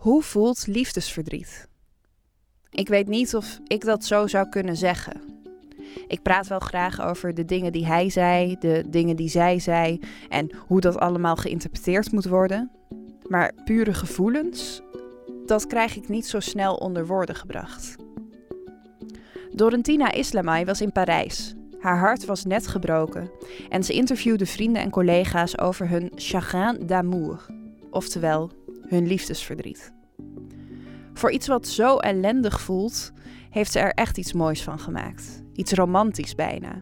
Hoe voelt liefdesverdriet? Ik weet niet of ik dat zo zou kunnen zeggen. Ik praat wel graag over de dingen die hij zei, de dingen die zij zei en hoe dat allemaal geïnterpreteerd moet worden. Maar pure gevoelens, dat krijg ik niet zo snel onder woorden gebracht. Dorentina Islamai was in Parijs. Haar hart was net gebroken en ze interviewde vrienden en collega's over hun chagrin d'amour, oftewel hun liefdesverdriet. Voor iets wat zo ellendig voelt, heeft ze er echt iets moois van gemaakt. Iets romantisch bijna.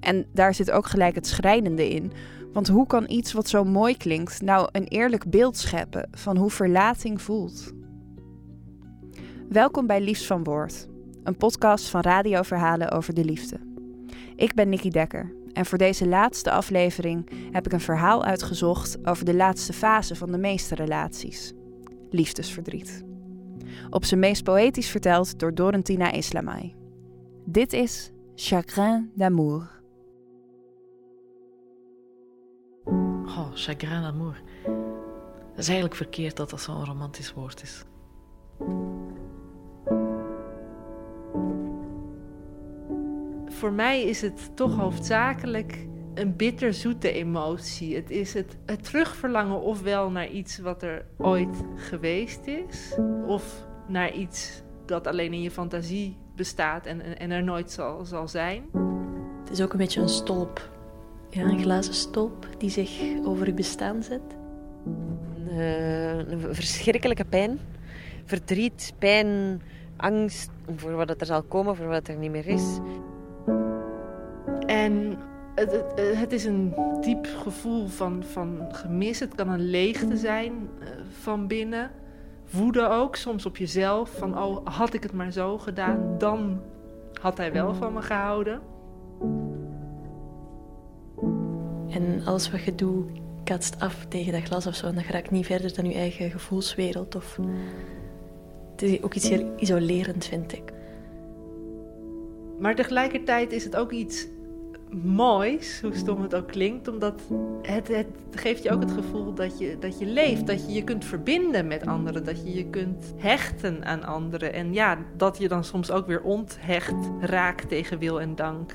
En daar zit ook gelijk het schrijnende in. Want hoe kan iets wat zo mooi klinkt nou een eerlijk beeld scheppen van hoe verlating voelt? Welkom bij Liefst van Woord, een podcast van radioverhalen over de liefde. Ik ben Nikki Dekker en voor deze laatste aflevering heb ik een verhaal uitgezocht over de laatste fase van de meeste relaties: liefdesverdriet. Op zijn meest poëtisch verteld door Dorentina Islamai. Dit is Chagrin d'amour. Oh, chagrin d'amour. Het is eigenlijk verkeerd dat dat zo'n romantisch woord is. Voor mij is het toch hoofdzakelijk een bitterzoete emotie. Het is het, het terugverlangen ofwel naar iets wat er ooit geweest is, of naar iets dat alleen in je fantasie bestaat en, en er nooit zal, zal zijn. Het is ook een beetje een stolp. Ja, een glazen stolp die zich over je bestaan zet. Uh, een verschrikkelijke pijn. Verdriet, pijn, angst voor wat er zal komen, voor wat er niet meer is. En het, is een diep gevoel van, van gemis. Het kan een leegte zijn uh, van binnen woede ook, soms op jezelf. Van, oh, had ik het maar zo gedaan, dan had hij wel van me gehouden. En alles wat je doet, katst af tegen dat glas of zo. En dat raakt niet verder dan je eigen gevoelswereld. Of... Het is ook iets heel isolerend, vind ik. Maar tegelijkertijd is het ook iets moois, hoe stom het ook klinkt, omdat het, het geeft je ook het gevoel dat je, dat je leeft, dat je je kunt verbinden met anderen, dat je je kunt hechten aan anderen. En ja, dat je dan soms ook weer onthecht raakt tegen wil en dank.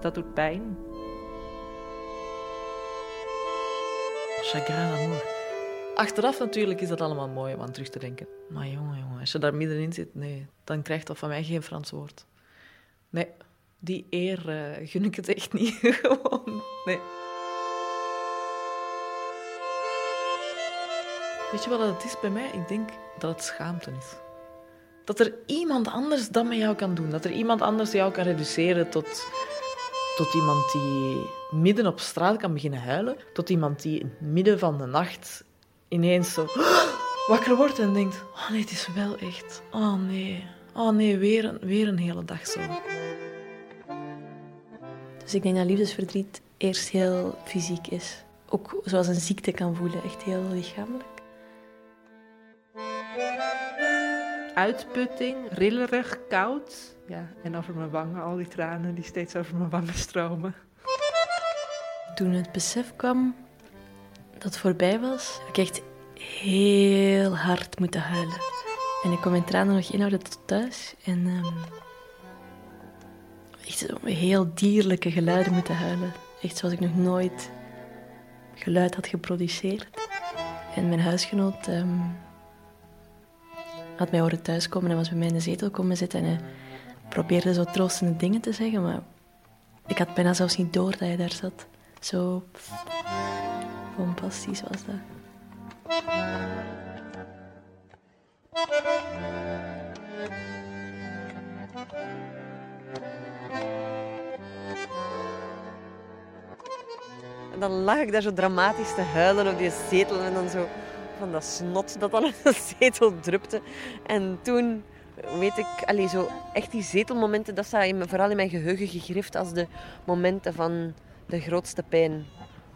Dat doet pijn. Chagrin amour. Achteraf natuurlijk is dat allemaal mooi om aan terug te denken. Maar jongen, jongen, als je daar middenin zit, nee, dan krijgt dat van mij geen Frans woord. Nee, die eer uh, gun ik het echt niet. Gewoon, nee. Weet je wat het is bij mij? Ik denk dat het schaamte is. Dat er iemand anders dat met jou kan doen. Dat er iemand anders jou kan reduceren tot, tot iemand die midden op straat kan beginnen huilen. Tot iemand die in het midden van de nacht ineens zo wakker wordt en denkt... Oh nee, het is wel echt. Oh nee. Oh nee, weer een, weer een hele dag zo. Dus ik denk dat liefdesverdriet eerst heel fysiek is. Ook zoals een ziekte kan voelen, echt heel lichamelijk. Uitputting, rillerig, koud. Ja, en over mijn wangen, al die tranen die steeds over mijn wangen stromen. Toen het besef kwam dat het voorbij was, heb ik echt heel hard moeten huilen. En ik kon mijn tranen nog inhouden tot thuis. En um, echt heel dierlijke geluiden moeten huilen. Echt zoals ik nog nooit geluid had geproduceerd. En mijn huisgenoot um, had mij horen thuiskomen en was bij mij in de zetel komen zitten. En hij probeerde zo troostende dingen te zeggen, maar ik had bijna zelfs niet door dat hij daar zat. Zo fantastisch was dat. En dan lag ik daar zo dramatisch te huilen op die zetel en dan zo van dat snot dat dan op de zetel drupte. En toen weet ik, allee, zo echt die zetelmomenten, dat staat in, vooral in mijn geheugen gegrift als de momenten van de grootste pijn.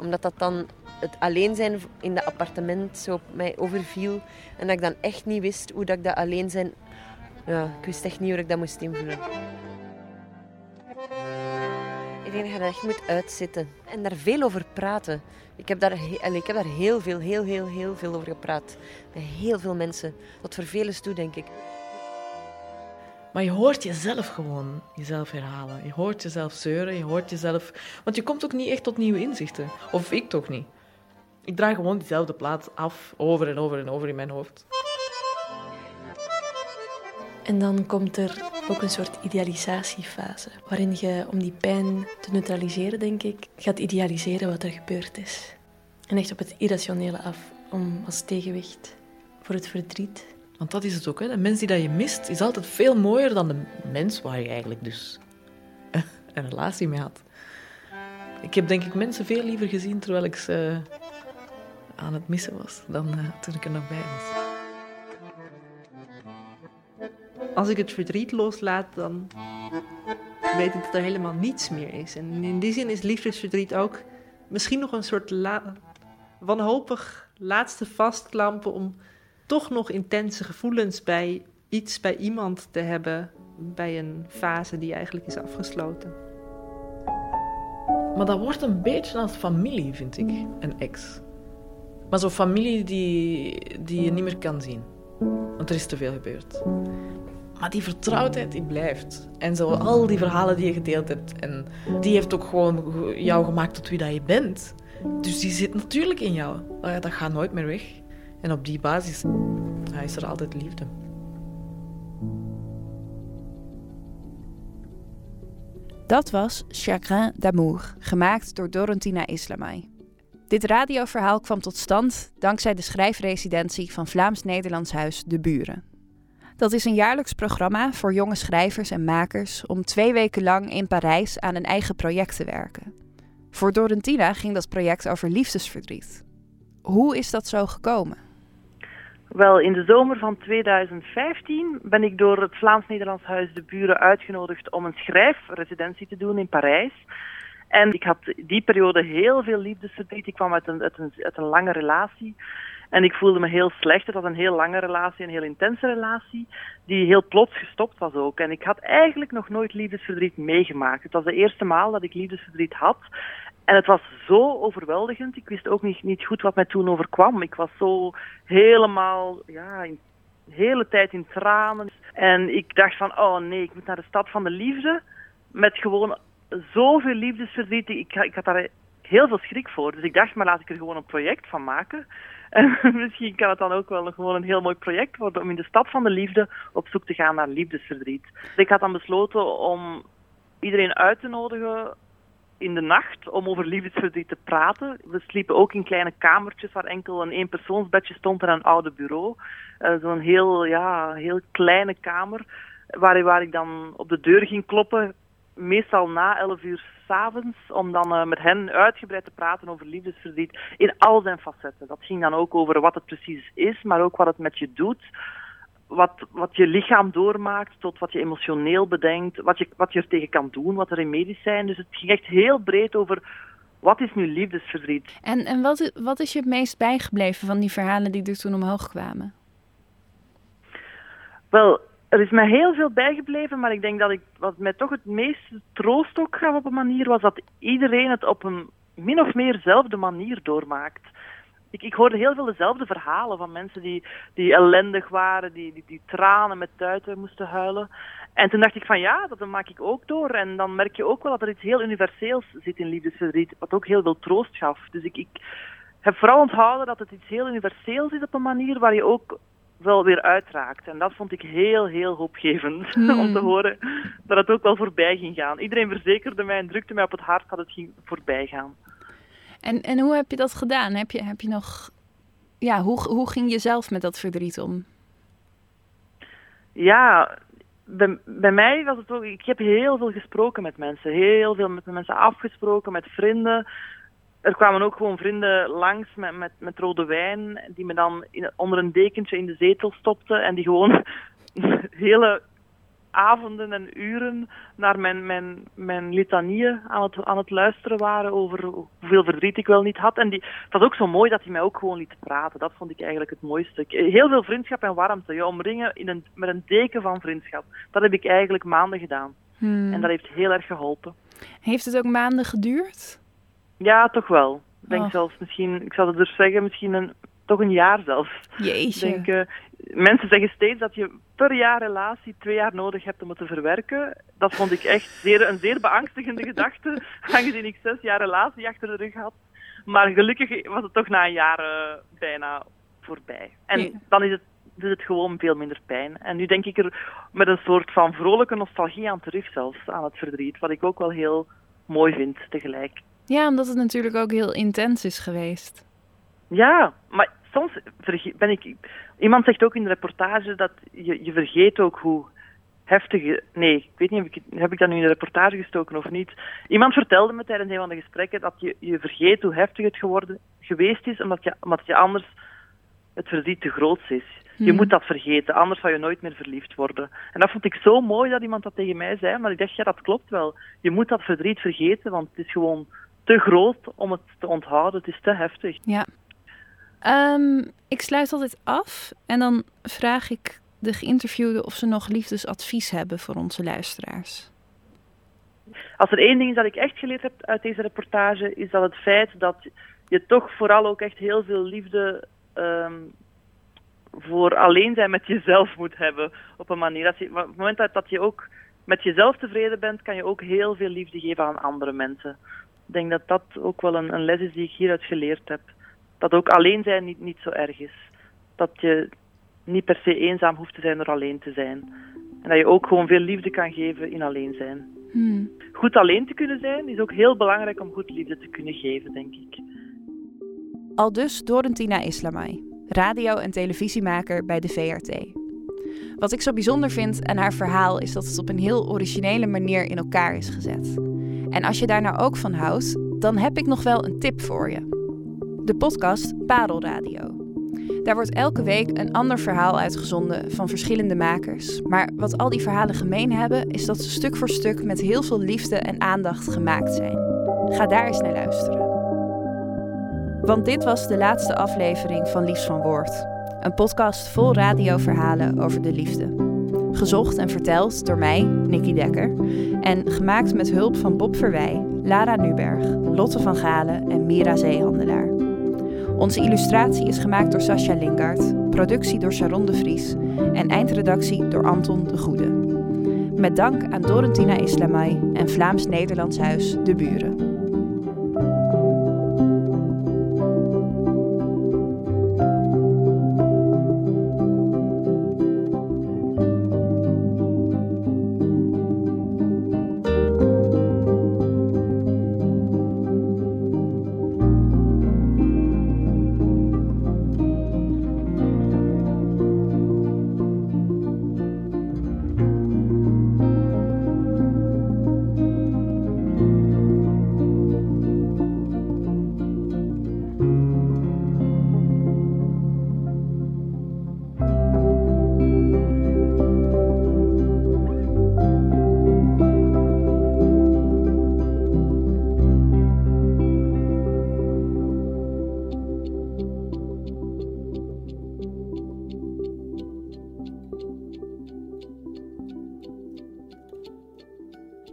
Omdat dat dan het alleen zijn in dat appartement zo mij overviel. En dat ik dan echt niet wist hoe dat ik dat alleen zijn... Ja, ik wist echt niet hoe ik dat moest invullen. Ik denk dat je echt moet uitzitten en daar veel over praten. Ik heb daar, ik heb daar heel veel, heel, heel, heel veel over gepraat. Met heel veel mensen. Tot vervelens toe, denk ik. Maar je hoort jezelf gewoon jezelf herhalen. Je hoort jezelf zeuren, je hoort jezelf... Want je komt ook niet echt tot nieuwe inzichten. Of ik toch niet. Ik draai gewoon diezelfde plaat af, over en over en over in mijn hoofd. En dan komt er ook een soort idealisatiefase, waarin je om die pijn te neutraliseren, denk ik, gaat idealiseren wat er gebeurd is. En echt op het irrationele af, om als tegenwicht voor het verdriet. Want dat is het ook, hè? de mens die dat je mist, is altijd veel mooier dan de mens waar je eigenlijk dus een relatie mee had. Ik heb denk ik mensen veel liever gezien terwijl ik ze aan het missen was, dan uh, toen ik er nog bij was. Als ik het verdriet loslaat, dan weet ik dat er helemaal niets meer is. En in die zin is liefdesverdriet ook misschien nog een soort wanhopig laatste vastklampen om toch nog intense gevoelens bij iets, bij iemand te hebben, bij een fase die eigenlijk is afgesloten. Maar dat wordt een beetje als familie, vind ik, een ex. Maar zo'n familie die, die je niet meer kan zien. Want er is te veel gebeurd. Maar die vertrouwdheid, die blijft. En zo al die verhalen die je gedeeld hebt. En die heeft ook gewoon jou gemaakt tot wie dat je bent. Dus die zit natuurlijk in jou. Dat gaat nooit meer weg. En op die basis is er altijd liefde. Dat was Chagrin d'amour, gemaakt door Dorentina Islamay. Dit radioverhaal kwam tot stand dankzij de schrijfresidentie van Vlaams-Nederlands Huis De Buren. Dat is een jaarlijks programma voor jonge schrijvers en makers om twee weken lang in Parijs aan een eigen project te werken. Voor Dorentina ging dat project over liefdesverdriet. Hoe is dat zo gekomen? Wel, in de zomer van 2015 ben ik door het Vlaams-Nederlands Huis de Buren uitgenodigd om een schrijfresidentie te doen in Parijs. En ik had die periode heel veel liefdesverdriet. Ik kwam uit een, uit een, uit een lange relatie. En ik voelde me heel slecht. Het was een heel lange relatie, een heel intense relatie, die heel plots gestopt was ook. En ik had eigenlijk nog nooit liefdesverdriet meegemaakt. Het was de eerste maal dat ik liefdesverdriet had. En het was zo overweldigend. Ik wist ook niet, niet goed wat mij toen overkwam. Ik was zo helemaal, ja, hele tijd in tranen. En ik dacht van, oh nee, ik moet naar de stad van de liefde. Met gewoon zoveel liefdesverdriet. Ik, ik had daar heel veel schrik voor. Dus ik dacht, maar laat ik er gewoon een project van maken. En misschien kan het dan ook wel gewoon een heel mooi project worden om in de stad van de liefde op zoek te gaan naar liefdesverdriet. Dus ik had dan besloten om iedereen uit te nodigen in de nacht om over liefdesverdriet te praten. We sliepen ook in kleine kamertjes waar enkel een eenpersoonsbedje stond en een oude bureau. Uh, Zo'n heel, ja, heel kleine kamer waar, waar ik dan op de deur ging kloppen, meestal na 11 uur s'avonds, om dan uh, met hen uitgebreid te praten over liefdesverdriet in al zijn facetten. Dat ging dan ook over wat het precies is, maar ook wat het met je doet wat, wat je lichaam doormaakt tot wat je emotioneel bedenkt, wat je, wat je er tegen kan doen, wat er remedies zijn. Dus het ging echt heel breed over wat is nu liefdesverdriet. En, en wat, wat is je het meest bijgebleven van die verhalen die er toen omhoog kwamen? Wel, er is mij heel veel bijgebleven, maar ik denk dat ik, wat mij toch het meest troost ook gaf op een manier, was dat iedereen het op een min of meer dezelfde manier doormaakt ik, ik hoorde heel veel dezelfde verhalen van mensen die, die ellendig waren, die, die, die tranen met tuiten moesten huilen. En toen dacht ik van ja, dat maak ik ook door. En dan merk je ook wel dat er iets heel universeels zit in liefdesverdriet, wat ook heel veel troost gaf. Dus ik, ik heb vooral onthouden dat het iets heel universeels is op een manier waar je ook wel weer uitraakt. En dat vond ik heel, heel hoopgevend om te hmm. horen dat het ook wel voorbij ging gaan. Iedereen verzekerde mij en drukte mij op het hart dat het ging voorbij gaan. En, en hoe heb je dat gedaan? Heb je, heb je nog. Ja, hoe, hoe ging je zelf met dat verdriet om? Ja, bij, mij was het ook. Ik heb heel veel gesproken met mensen. Heel veel met mensen afgesproken, met vrienden. Er kwamen ook gewoon vrienden langs met, met, met rode wijn, die me dan in, onder een dekentje in de zetel stopten en die gewoon hele avonden en uren naar mijn, mijn, mijn litanieën aan het, aan het luisteren waren over hoeveel verdriet ik wel niet had. En die, het was ook zo mooi dat hij mij ook gewoon liet praten. Dat vond ik eigenlijk het mooiste. Heel veel vriendschap en warmte. Je omringen in een, met een deken van vriendschap. Dat heb ik eigenlijk maanden gedaan. Hmm. En dat heeft heel erg geholpen. Heeft het ook maanden geduurd? Ja, toch wel. Ik denk Oh. zelfs misschien, ik zou het dus zeggen, misschien een, toch een jaar zelfs. Jeetje. Denk, eh, mensen zeggen steeds dat je per jaar relatie twee jaar nodig hebt om het te verwerken. Dat vond ik echt zeer, een zeer beangstigende gedachte, aangezien ik zes jaar relatie achter de rug had. Maar gelukkig was het toch na een jaar eh, bijna voorbij. En Ja. dan is het, doet het gewoon veel minder pijn. En nu denk ik er met een soort van vrolijke nostalgie aan terug zelfs, aan het verdriet. Wat ik ook wel heel mooi vind tegelijk. Ja, omdat het natuurlijk ook heel intens is geweest. Ja, maar soms ben ik... Iemand zegt ook in de reportage dat je, je vergeet ook hoe heftig... Nee, ik weet niet, heb ik, heb ik dat nu in de reportage gestoken of niet. Iemand vertelde me tijdens een van de gesprekken dat je, je vergeet hoe heftig het geworden, geweest is, omdat je, omdat je anders het verdriet te groot is. Je Mhm. moet dat vergeten, anders zou je nooit meer verliefd worden. En dat vond ik zo mooi dat iemand dat tegen mij zei, maar ik dacht, ja, dat klopt wel. Je moet dat verdriet vergeten, want het is gewoon te groot om het te onthouden. Het is te heftig. Ja. Ehm, ik sluit altijd af en dan vraag ik de geïnterviewden of ze nog liefdesadvies hebben voor onze luisteraars. Als er één ding is dat ik echt geleerd heb uit deze reportage, is dat het feit dat je toch vooral ook echt heel veel liefde ehm, voor alleen zijn met jezelf moet hebben. Op een manier. Dat op het moment dat, dat je ook met jezelf tevreden bent, kan je ook heel veel liefde geven aan andere mensen. Ik denk dat dat ook wel een, een les is die ik hieruit geleerd heb. Dat ook alleen zijn niet, niet zo erg is. Dat je niet per se eenzaam hoeft te zijn door alleen te zijn. En dat je ook gewoon veel liefde kan geven in alleen zijn Hmm. goed alleen te kunnen zijn is ook heel belangrijk om goed liefde te kunnen geven, denk ik. Al dus Dorentina Islamai, radio- en televisiemaker bij de VRT. Wat ik zo bijzonder vind aan haar verhaal is dat het op een heel originele manier in elkaar is gezet. En als je daar nou ook van houdt, dan heb ik nog wel een tip voor je. De podcast Parelradio. Daar wordt elke week een ander verhaal uitgezonden van verschillende makers. Maar wat al die verhalen gemeen hebben, is dat ze stuk voor stuk met heel veel liefde en aandacht gemaakt zijn. Ga daar eens naar luisteren. Want dit was de laatste aflevering van Liefs van Woord. Een podcast vol radioverhalen over de liefde. Gezocht en verteld door mij, Nicky Dekker. En gemaakt met hulp van Bob Verwij, Lara Nuberg, Lotte van Galen en Mira Zeehandelaar. Onze illustratie is gemaakt door Sascha Lingard, productie door Sharon de Vries en eindredactie door Anton de Goede. Met dank aan Dorentina Islamai en Vlaams-Nederlands Huis De Buren.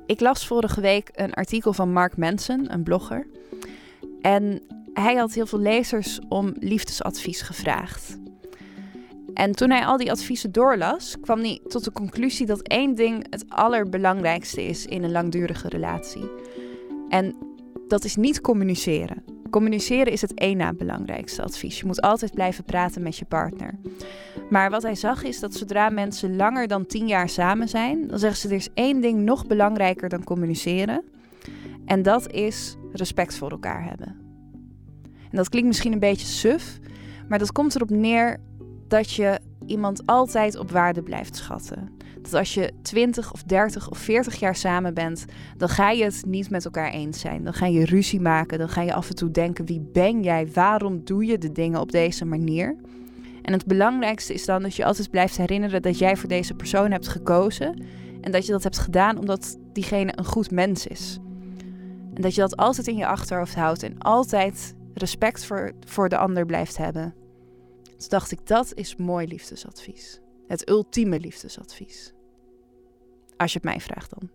Ik las vorige week een artikel van Mark Manson, een blogger. En hij had heel veel lezers om liefdesadvies gevraagd. En toen hij al die adviezen doorlas, kwam hij tot de conclusie dat één ding het allerbelangrijkste is in een langdurige relatie. En dat is niet communiceren. Communiceren is het één na belangrijkste advies. Je moet altijd blijven praten met je partner. Maar wat hij zag is dat zodra mensen langer dan tien jaar samen zijn, dan zeggen ze er is één ding nog belangrijker dan communiceren. En dat is respect voor elkaar hebben. En dat klinkt misschien een beetje suf, maar dat komt erop neer dat je iemand altijd op waarde blijft schatten. Dat als je 20 of 30 of 40 jaar samen bent, dan ga je het niet met elkaar eens zijn. Dan ga je ruzie maken, dan ga je af en toe denken: wie ben jij? Waarom doe je de dingen op deze manier? En het belangrijkste is dan dat je altijd blijft herinneren dat jij voor deze persoon hebt gekozen. En dat je dat hebt gedaan omdat diegene een goed mens is. En dat je dat altijd in je achterhoofd houdt en altijd respect voor, voor de ander blijft hebben. Dus dacht ik, dat is mooi liefdesadvies. Het ultieme liefdesadvies. Als je het mij vraagt dan.